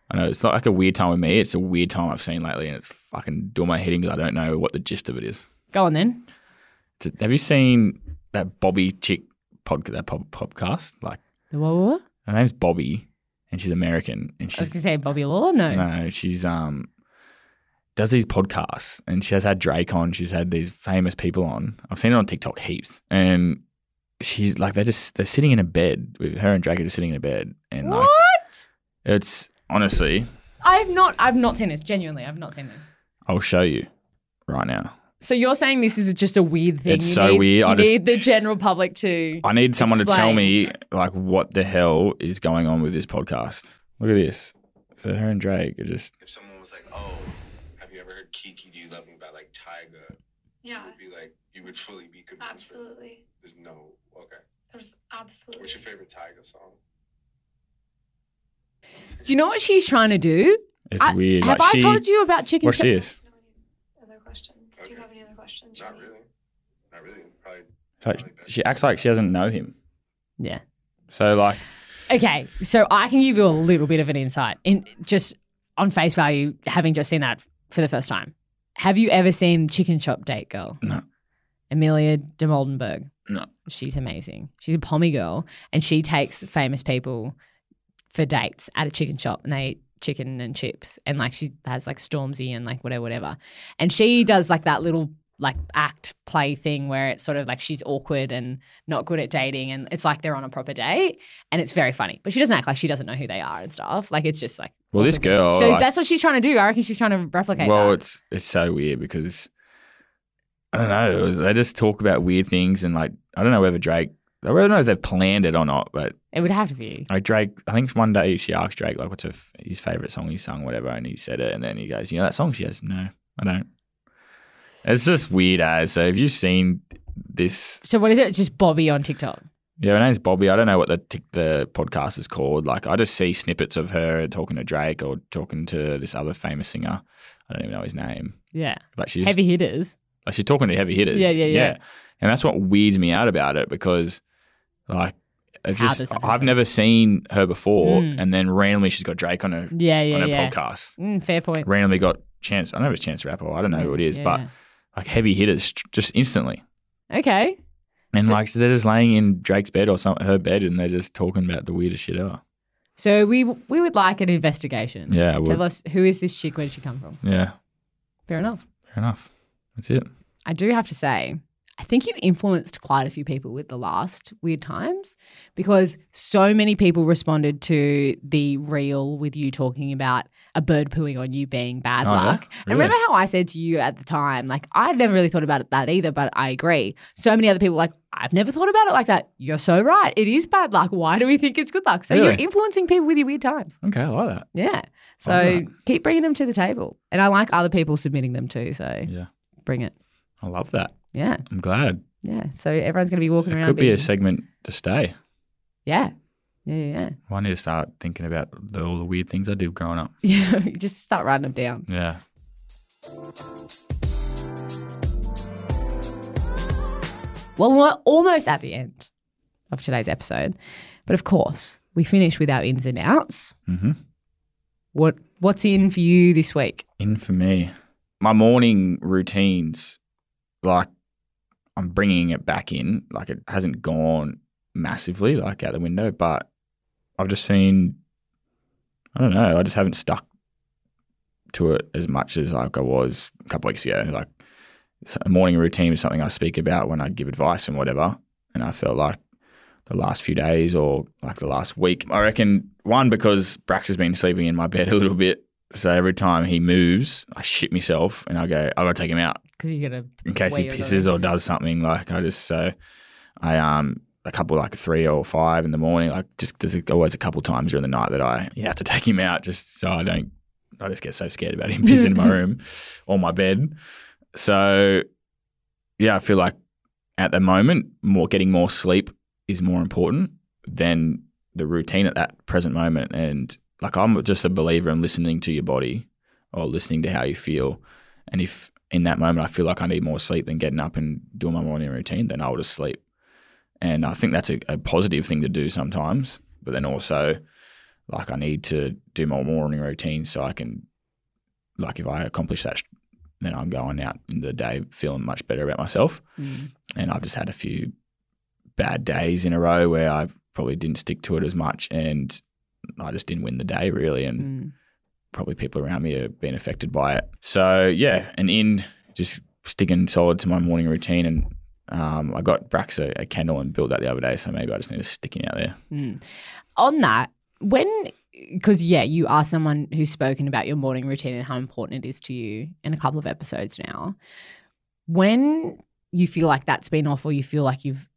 [SPEAKER 1] I know it's not like a weird time with me. It's a weird time I've seen lately, and it's fucking doing my head in because I don't know what the gist of it is.
[SPEAKER 2] Go on then.
[SPEAKER 1] Have you seen that Bobby chick podcast? That pop, podcast? Like
[SPEAKER 2] The what, what, what?
[SPEAKER 1] her name's Bobby, and she's American, and
[SPEAKER 2] I was
[SPEAKER 1] she's
[SPEAKER 2] gonna say Bobby Law. No.
[SPEAKER 1] no, she's um does these podcasts, and she has had Drake on. She's had these famous people on. I've seen it on TikTok heaps, and she's like they're just they're sitting in a bed with her and Drake are just sitting in a bed, and like
[SPEAKER 2] What?
[SPEAKER 1] it's honestly,
[SPEAKER 2] I've not. I've not seen this. Genuinely, I've not seen this.
[SPEAKER 1] I'll show you right now.
[SPEAKER 2] So you're saying this is just a weird thing?
[SPEAKER 1] It's
[SPEAKER 2] You
[SPEAKER 1] so
[SPEAKER 2] need-
[SPEAKER 1] weird.
[SPEAKER 2] You
[SPEAKER 1] I just-
[SPEAKER 2] need the general public to.
[SPEAKER 1] I need someone to tell me like what the hell is going on with this podcast. Look at this. So her and Drake are just
[SPEAKER 4] if someone was like, "Oh, have you ever heard Kiki Do You Love Me" by like Tyga,
[SPEAKER 5] Yeah,
[SPEAKER 4] you would be like, you would fully be convinced.
[SPEAKER 5] absolutely.
[SPEAKER 4] There's no okay.
[SPEAKER 5] There's absolutely.
[SPEAKER 4] What's your favorite Tyga song?
[SPEAKER 2] Do you know what she's trying to do?
[SPEAKER 1] it's
[SPEAKER 2] I-
[SPEAKER 1] weird.
[SPEAKER 2] Have
[SPEAKER 1] like
[SPEAKER 2] I
[SPEAKER 1] she,
[SPEAKER 2] told you about chicken?
[SPEAKER 1] watch
[SPEAKER 2] chop-
[SPEAKER 1] this.
[SPEAKER 5] Do you have any other questions? Do you have any other questions?
[SPEAKER 4] Not really. Not really. Probably.
[SPEAKER 1] Like, she acts like she doesn't know him.
[SPEAKER 2] Yeah.
[SPEAKER 1] So like
[SPEAKER 2] Okay, so I can give you a little bit of an insight in just on face value, having just seen that for the first time. Have you ever seen Chicken Shop Date Girl?
[SPEAKER 1] No.
[SPEAKER 2] Amelia Dimoldenberg.
[SPEAKER 1] No.
[SPEAKER 2] She's amazing. She's a pommy girl, and she takes famous people for dates at a chicken shop, and they eat chicken and chips, and like she has like Stormzy and like whatever, whatever, and she does like that little like act play thing where it's sort of like she's awkward and not good at dating and it's like they're on a proper date and it's very funny but she doesn't act like she doesn't know who they are and stuff like it's just like
[SPEAKER 1] Well, this girl,
[SPEAKER 2] so
[SPEAKER 1] like-
[SPEAKER 2] that's what she's trying to do i reckon she's trying to replicate
[SPEAKER 1] well,
[SPEAKER 2] that.
[SPEAKER 1] it's it's so weird because I don't know. Was, they just talk about weird things and like I don't know whether Drake. I don't know if they've planned it or not, but
[SPEAKER 2] it would have to be
[SPEAKER 1] like Drake, I think one day she asked Drake like, "What's her, f- his favorite song he sung, whatever," and he said it, and then he goes, "You know that song?" She goes, "No, I don't." It's just weird as. So have you seen this?
[SPEAKER 2] so what is it just bobby on tiktok
[SPEAKER 1] Yeah, her name's Bobby. I don't know what the tic- the podcast is called. Like I just see snippets of her talking to Drake or talking to this other famous singer. I don't even know his name,
[SPEAKER 2] yeah
[SPEAKER 1] but she's
[SPEAKER 2] heavy hitters
[SPEAKER 1] like she's talking to heavy hitters.
[SPEAKER 2] Yeah, yeah, yeah.
[SPEAKER 1] And that's what weirds me out about it because, like, just I've never seen her before,
[SPEAKER 2] Mm.
[SPEAKER 1] and then randomly she's got Drake on her
[SPEAKER 2] yeah yeah
[SPEAKER 1] on her
[SPEAKER 2] yeah
[SPEAKER 1] podcast.
[SPEAKER 2] Mm, fair point
[SPEAKER 1] Randomly got Chance. I don't know if it's Chance Rapper. I don't know who it is,
[SPEAKER 2] Yeah,
[SPEAKER 1] but
[SPEAKER 2] yeah.
[SPEAKER 1] like heavy hitters, just instantly.
[SPEAKER 2] okay
[SPEAKER 1] And
[SPEAKER 2] So-
[SPEAKER 1] like so they're just laying in Drake's bed or some her bed, and they're just talking about the weirdest shit ever.
[SPEAKER 2] So we we would like an investigation.
[SPEAKER 1] Yeah.
[SPEAKER 2] Tell us who is this chick? Where did she come from?
[SPEAKER 1] Yeah,
[SPEAKER 2] Fair enough.
[SPEAKER 1] fair enough. That's it.
[SPEAKER 2] I do have to say, I think you influenced quite a few people with the last Weird Times because so many people responded to the reel with you talking about a bird pooing on you being bad
[SPEAKER 1] Oh, yeah?
[SPEAKER 2] luck. And remember how I said to you at the time, like, I'd never really thought about it that either, but I agree. So many other people were like, I've never thought about it like that. You're so right. It is bad luck. Why do we think it's good luck? So you're influencing people with your weird times.
[SPEAKER 1] Okay, I like that.
[SPEAKER 2] Yeah. So
[SPEAKER 1] Alright.
[SPEAKER 2] keep bringing them to the table. And I like other people submitting them too. So
[SPEAKER 1] Yeah,
[SPEAKER 2] bring it.
[SPEAKER 1] I love that.
[SPEAKER 2] Yeah.
[SPEAKER 1] I'm glad.
[SPEAKER 2] Yeah. So everyone's going to be walking around.
[SPEAKER 1] It
[SPEAKER 2] around.
[SPEAKER 1] could be a segment to stay.
[SPEAKER 2] Yeah. Yeah. Yeah.
[SPEAKER 1] I need to start thinking about the, all the weird things I did growing up. <laughs>
[SPEAKER 2] Yeah. Just start writing them down.
[SPEAKER 1] Yeah.
[SPEAKER 2] Well, we're almost at the end of today's episode. But of course, we finish with our ins and outs.
[SPEAKER 1] hmm
[SPEAKER 2] What What's in for you this week?
[SPEAKER 1] In for me, my morning routines, like I'm bringing it back in. Like it hasn't gone massively, like out the window, but I've just seen. I don't know. I just haven't stuck to it as much as like I was a couple weeks ago. Like a morning routine is something I speak about when I give advice and whatever. And I felt like the last few days or like the last week, I reckon one because Brax has been sleeping in my bed a little bit. So every time he moves, I shit myself and I go, oh, I gotta take him out
[SPEAKER 2] Because going to.
[SPEAKER 1] in case he pisses or does something. Like I just so I um a couple like three or five in the morning. Like just there's always a couple times during the night that I you have to <laughs> take him out just so I don't. I just get so scared about him <laughs> pissing in my room or my bed. So yeah, I feel like at the moment, more getting more sleep is more important than the routine at that present moment. And like I'm just a believer in listening to your body or listening to how you feel. And if in that moment I feel like I need more sleep than getting up and doing my morning routine, then I'll just sleep. And I think that's a, a positive thing to do sometimes. But then also, like I need to do my morning routine so I can, like, if I accomplish that, then I'm going out in the day feeling much better about myself.
[SPEAKER 2] Mm.
[SPEAKER 1] And I've just had a few bad days in a row where I probably didn't stick to it as much, and I just didn't win the day really. And
[SPEAKER 2] Mm.
[SPEAKER 1] Probably people around me are being affected by it. So yeah, and in just sticking solid to my morning routine, and um, I got Brax a, a candle and built that the other day, so maybe I just need to stick it out there.
[SPEAKER 2] Mm. On that, when because yeah, you are someone who's spoken about your morning routine and how important it is to you in a couple of episodes now. When you feel like that's been off, or you feel like you've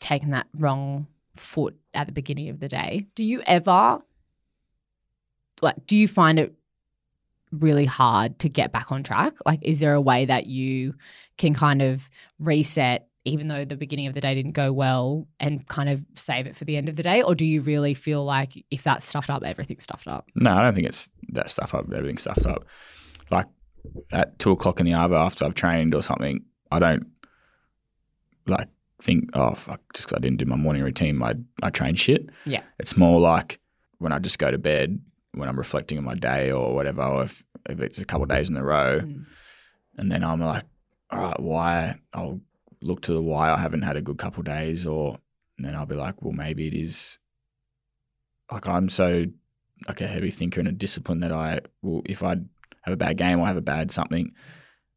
[SPEAKER 2] taken that wrong foot at the beginning of the day, do you ever like? Do you find it really hard to get back on track? Like, is there a way that you can kind of reset, even though the beginning of the day didn't go well, and kind of save it for the end of the day? Or do you really feel like if that's stuffed up, everything's stuffed up?
[SPEAKER 1] No, I don't think it's that stuff up. Everything's stuffed up. Like at two o'clock in the hour after I've trained or something, I don't like think, oh fuck, just 'cause I didn't do my morning routine, my I train shit.
[SPEAKER 2] Yeah.
[SPEAKER 1] It's more like when I just go to bed when I'm reflecting on my day or whatever, or if, if it's a couple of days in a row,
[SPEAKER 2] Mm.
[SPEAKER 1] and then I'm like, all right, why? I'll look to the why I haven't had a good couple of days, or and then I'll be like, well, maybe it is like I'm so like a heavy thinker and a discipline that I will if I have a bad game or have a bad something,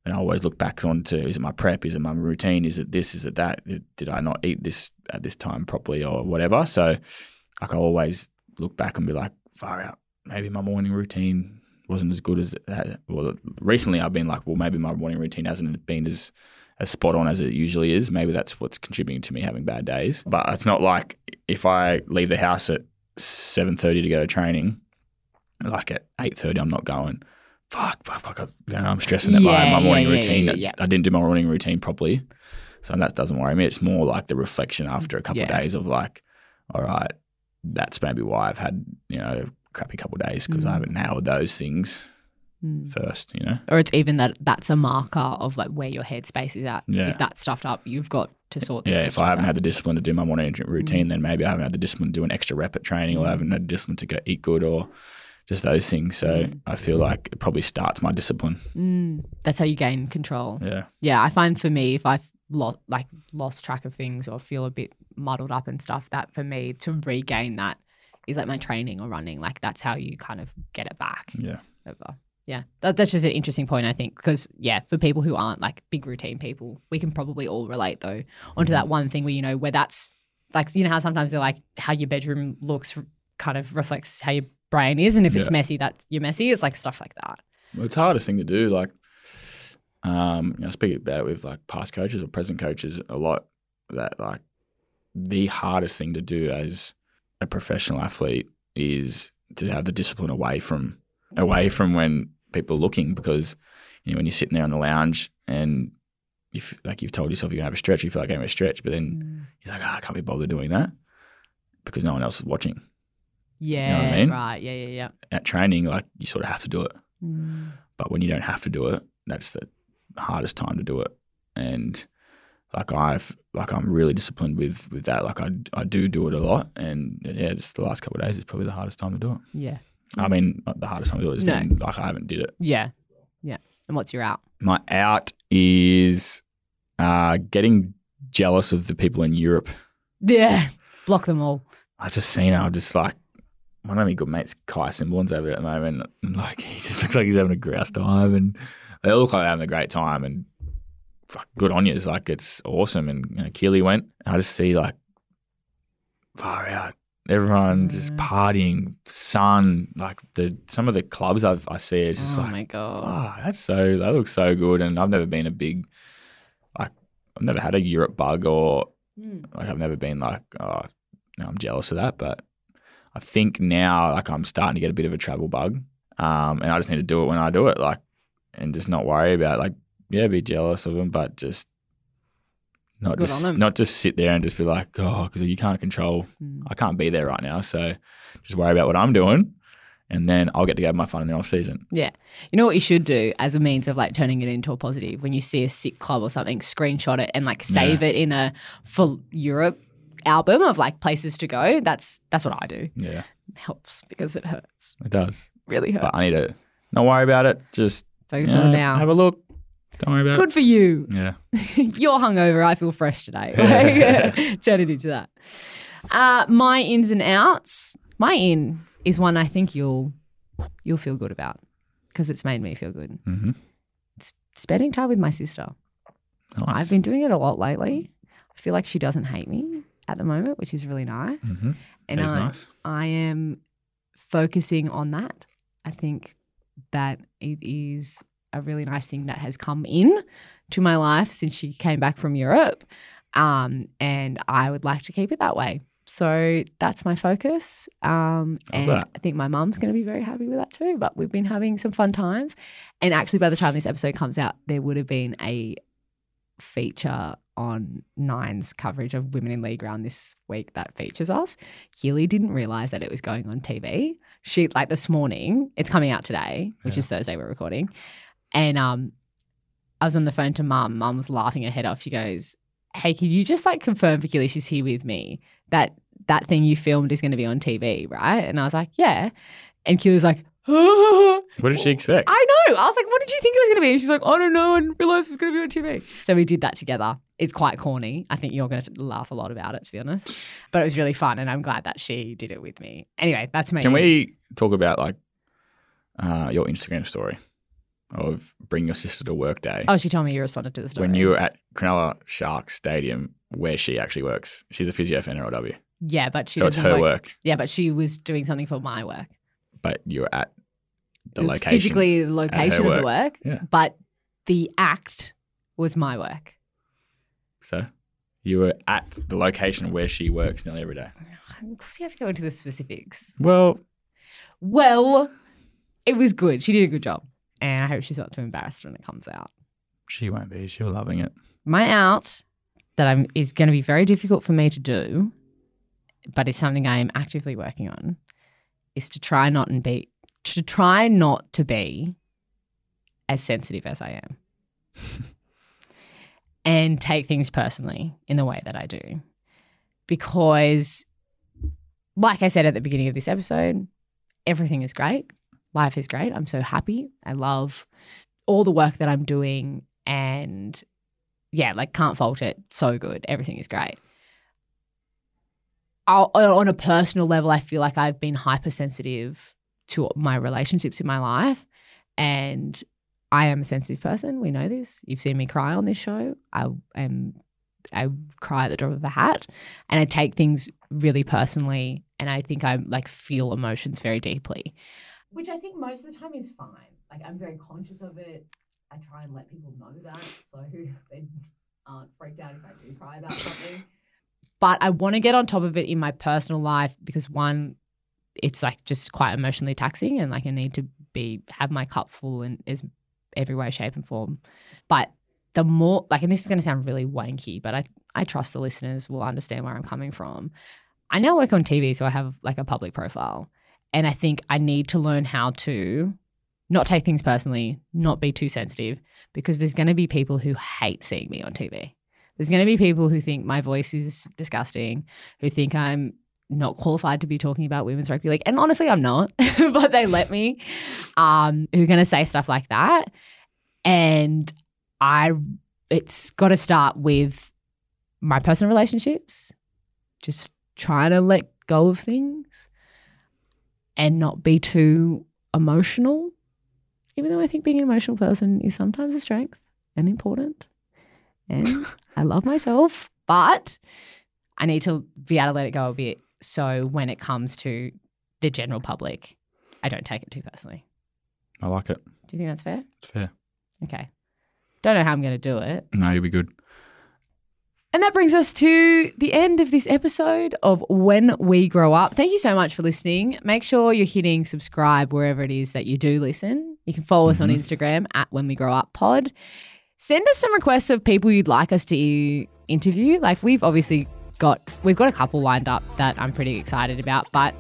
[SPEAKER 1] then I always look back on to is it my prep, is it my routine, is it this, is it that? Did, did I not eat this at this time properly or whatever? So like I always look back and be like, far out, maybe my morning routine wasn't as good as. Well, recently I've been like, well, maybe my morning routine hasn't been as as spot on as it usually is. Maybe that's what's contributing to me having bad days. But it's not like if I leave the house at seven thirty to go to training, like at eight thirty, I'm not going. Fuck, fuck, fuck. I- You know, I'm stressing that
[SPEAKER 2] Yeah,
[SPEAKER 1] my, my morning
[SPEAKER 2] yeah,
[SPEAKER 1] routine.
[SPEAKER 2] yeah.
[SPEAKER 1] I didn't do my morning routine properly, so that doesn't worry me. It's more like the reflection after a couple of days of like, all right, that's maybe why I've had you know crappy couple of days because
[SPEAKER 2] Mm.
[SPEAKER 1] I haven't nailed those things
[SPEAKER 2] Mm.
[SPEAKER 1] first. You know,
[SPEAKER 2] Or it's even that that's a marker of like where your headspace is at.
[SPEAKER 1] Yeah.
[SPEAKER 2] If that's stuffed up, you've got to sort this.
[SPEAKER 1] yeah. If I haven't
[SPEAKER 2] out.
[SPEAKER 1] had the discipline to do my morning routine,
[SPEAKER 2] Mm.
[SPEAKER 1] then maybe I haven't had the discipline to do an extra rep at training, or I
[SPEAKER 2] Mm.
[SPEAKER 1] haven't had the discipline to go eat good, or just those things. So. I feel like it probably starts my discipline.
[SPEAKER 2] Mm. that's how you gain control.
[SPEAKER 1] Yeah.
[SPEAKER 2] yeah, I find for me, if I've lo- like lost track of things or feel a bit muddled up and stuff, that for me to regain that is like my training or running. Like that's how you kind of get it back.
[SPEAKER 1] Yeah.
[SPEAKER 2] Over. Yeah, that, that's just an interesting point, I think, because yeah, for people who aren't like big routine people, we can probably all relate though onto that one thing where you know where that's like you know how sometimes they're like how your bedroom looks kind of reflects how your brain is, and if it's
[SPEAKER 1] Yeah.
[SPEAKER 2] messy, that's you're messy. It's like stuff like that.
[SPEAKER 1] Well, it's the hardest thing to do. Like, um, you know, I speak about it with like past coaches or present coaches a lot. That like the hardest thing to do as a professional athlete is to have the discipline away from away from when people are looking because you know when you're sitting there on the lounge and if like you've told yourself you're gonna have a stretch, you feel like having a stretch, but then you're like, oh, I can't be bothered doing that because no one else is watching.
[SPEAKER 2] Yeah,
[SPEAKER 1] what I mean?
[SPEAKER 2] right. Yeah, yeah, yeah.
[SPEAKER 1] At training, like you sort of have to do it.
[SPEAKER 2] Mm.
[SPEAKER 1] But when you don't have to do it, that's the hardest time to do it. And like I've like I'm really disciplined with with that. Like I I do do it a lot, and yeah, just the last couple of days is probably the hardest time to do it.
[SPEAKER 2] Yeah,
[SPEAKER 1] I mean, not the hardest time to do it. It's
[SPEAKER 2] No.
[SPEAKER 1] been like I haven't did it.
[SPEAKER 2] yeah, yeah. And what's your out?
[SPEAKER 1] My out is uh, getting jealous of the people in Europe.
[SPEAKER 2] Yeah, block them all.
[SPEAKER 1] I've just seen. I'm just like one of my good mates, Kai Simborn's over at the moment. And like <laughs> he just looks like he's having a grouse time, and they all look like they're having a great time. And fuck, good on you. It's like it's awesome. And you know, Keely went. And I just see like far out. Everyone just
[SPEAKER 2] Mm.
[SPEAKER 1] partying, sun, like the some of the clubs I've, I see, it's just like
[SPEAKER 2] oh
[SPEAKER 1] like,
[SPEAKER 2] my god.
[SPEAKER 1] oh, that's so that looks so good. And I've never been a big, like, I've never had a Europe bug or
[SPEAKER 2] Mm.
[SPEAKER 1] like I've never been like, oh, no, I'm jealous of that. But I think now, like I'm starting to get a bit of a travel bug, um, and I just need to do it when I do it, like, and just not worry about like, yeah, be jealous of them, but just not
[SPEAKER 2] Good
[SPEAKER 1] just not just sit there and just be like, oh, because you can't control.
[SPEAKER 2] Mm.
[SPEAKER 1] I can't be there right now, so just worry about what I'm doing, and then I'll get to go have my fun in the off season.
[SPEAKER 2] Yeah, you know what you should do as a means of like turning it into a positive when you see a sick club or something, screenshot it and like save it in a for Europe album of like places to go. That's that's what I do.
[SPEAKER 1] Yeah,
[SPEAKER 2] Helps because it hurts.
[SPEAKER 1] it does.
[SPEAKER 2] Really hurts.
[SPEAKER 1] But I need to not worry about it. Just
[SPEAKER 2] focus
[SPEAKER 1] you
[SPEAKER 2] on it now.
[SPEAKER 1] Have a look. Don't worry about it.
[SPEAKER 2] Good for you.
[SPEAKER 1] Yeah. <laughs>
[SPEAKER 2] You're hungover. I feel fresh today. Like, <laughs> turn it into that. Uh, my ins and outs. My in is one I think you'll you'll feel good about because it's made me feel good.
[SPEAKER 1] Mm-hmm.
[SPEAKER 2] Spending time with my sister.
[SPEAKER 1] Nice.
[SPEAKER 2] I've been doing it a lot lately. I feel like she doesn't hate me at the moment, which is really nice.
[SPEAKER 1] Mm-hmm.
[SPEAKER 2] And I,
[SPEAKER 1] nice.
[SPEAKER 2] I am focusing on that. I think that it is a really nice thing that has come in to my life since she came back from Europe. Um, and I would like to keep it that way. So that's my focus. Um, and
[SPEAKER 1] that.
[SPEAKER 2] I think my mum's going to be very happy with that too. But we've been having some fun times. And actually, by the time this episode comes out, there would have been a feature on Nine's coverage of Women in League Round this week that features us. Keely didn't realize that it was going on TV. She like this morning, it's coming out today, which
[SPEAKER 1] Yeah.
[SPEAKER 2] is Thursday we're recording. And um I was on the phone to mum. Mum was laughing her head off. She goes, Hey, can you just like confirm for Keely she's here with me that that thing you filmed is going to be on TV, right? And I was like, Yeah. And Keely was like, <laughs>
[SPEAKER 1] What did she expect?
[SPEAKER 2] I know. I was like, what did you think it was going to be? And she's like, I don't know. I didn't realize it was going to be on TV. So we did that together. It's quite corny. I think you're going to laugh a lot about it, to be honest. But it was really fun. And I'm glad that she did it with me. Anyway, that's me.
[SPEAKER 1] Can we talk about like uh, your Instagram story of bring your sister to work day
[SPEAKER 2] Oh, she told me you responded to the story.
[SPEAKER 1] when you were at Cronulla Sharks Stadium where she actually works? She's a physio for NRLW,
[SPEAKER 2] Yeah, but she
[SPEAKER 1] so it's her
[SPEAKER 2] work.
[SPEAKER 1] work,
[SPEAKER 2] Yeah, but she was doing something for my work.
[SPEAKER 1] but you were at the location.
[SPEAKER 2] Physically, the location of the
[SPEAKER 1] work.
[SPEAKER 2] work.
[SPEAKER 1] Yeah.
[SPEAKER 2] But the act was my work.
[SPEAKER 1] So you were at the location where she works nearly every day.
[SPEAKER 2] Of course, you have to go into the specifics.
[SPEAKER 1] Well,
[SPEAKER 2] Well, it was good. She did a good job. And I hope she's not too embarrassed when it comes out.
[SPEAKER 1] she won't be. She'll loving it.
[SPEAKER 2] My out that I'm is going to be very difficult for me to do, but it's something I am actively working on, is to try not and be to try not to be as sensitive as I am. <laughs> and take things personally in the way that I do. Because like I said at the beginning of this episode, everything is great. Life is great. I'm so happy. I love all the work that I'm doing and yeah, like can't fault it. So good. Everything is great. I'll, uh, on a personal level, I feel like I've been hypersensitive to my relationships in my life. And I am a sensitive person. We know this. You've seen me cry on this show. I am, I cry at the drop of a hat and I take things really personally. And I think I like feel emotions very deeply, which I think most of the time is fine. Like I'm very conscious of it. I try and let people know that so <laughs> they aren't freaked out if I do cry about something. But I want to get on top of it in my personal life because one, it's like just quite emotionally taxing and like I need to be have my cup full in is every way, shape, and form. But the more like, and this is going to sound really wanky, but I I trust the listeners will understand where I'm coming from. I now work on TV, so I have like a public profile, and I think I need to learn how to not take things personally, not be too sensitive, because there's going to be people who hate seeing me on TV. There's going to be people who think my voice is disgusting, who think I'm not qualified to be talking about women's rugby league. And honestly, I'm not, <laughs> but they let me, um, who are going to say stuff like that. And I, it's got to start with my personal relationships, just trying to let go of things and not be too emotional. Even though I think being an emotional person is sometimes a strength and important. And <laughs> I love myself, but I need to be able to let it go a bit. So when it comes to the general public, I don't take it too personally.
[SPEAKER 1] I like it.
[SPEAKER 2] Do you think that's fair?
[SPEAKER 1] It's fair.
[SPEAKER 2] Okay. Don't know how I'm going to do it.
[SPEAKER 1] No, you'll be good.
[SPEAKER 2] And that brings us to the end of this episode of When We Grow Up. Thank you so much for listening. Make sure you're hitting subscribe wherever it is that you do listen. You can follow us on
[SPEAKER 1] Mhm.
[SPEAKER 2] Instagram at When We Grow Up Pod. Send us some requests of people you'd like us to interview. Like we've obviously got we've got a couple lined up that I'm pretty excited about, but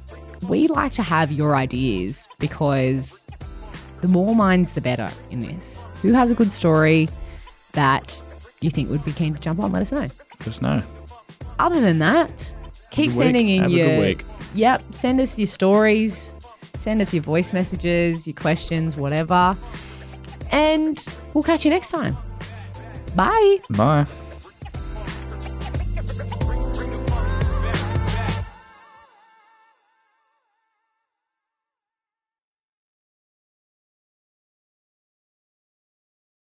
[SPEAKER 2] we like to have your ideas because the more minds the better in this. Who has a good story that you think would be keen to jump on? Let us know.
[SPEAKER 1] Just know.
[SPEAKER 2] Other than that, keep sending in
[SPEAKER 1] Have a
[SPEAKER 2] your
[SPEAKER 1] good week.
[SPEAKER 2] Yep, send us your stories, send us your voice messages, your questions, whatever. And we'll catch you next time. Bye.
[SPEAKER 1] Bye.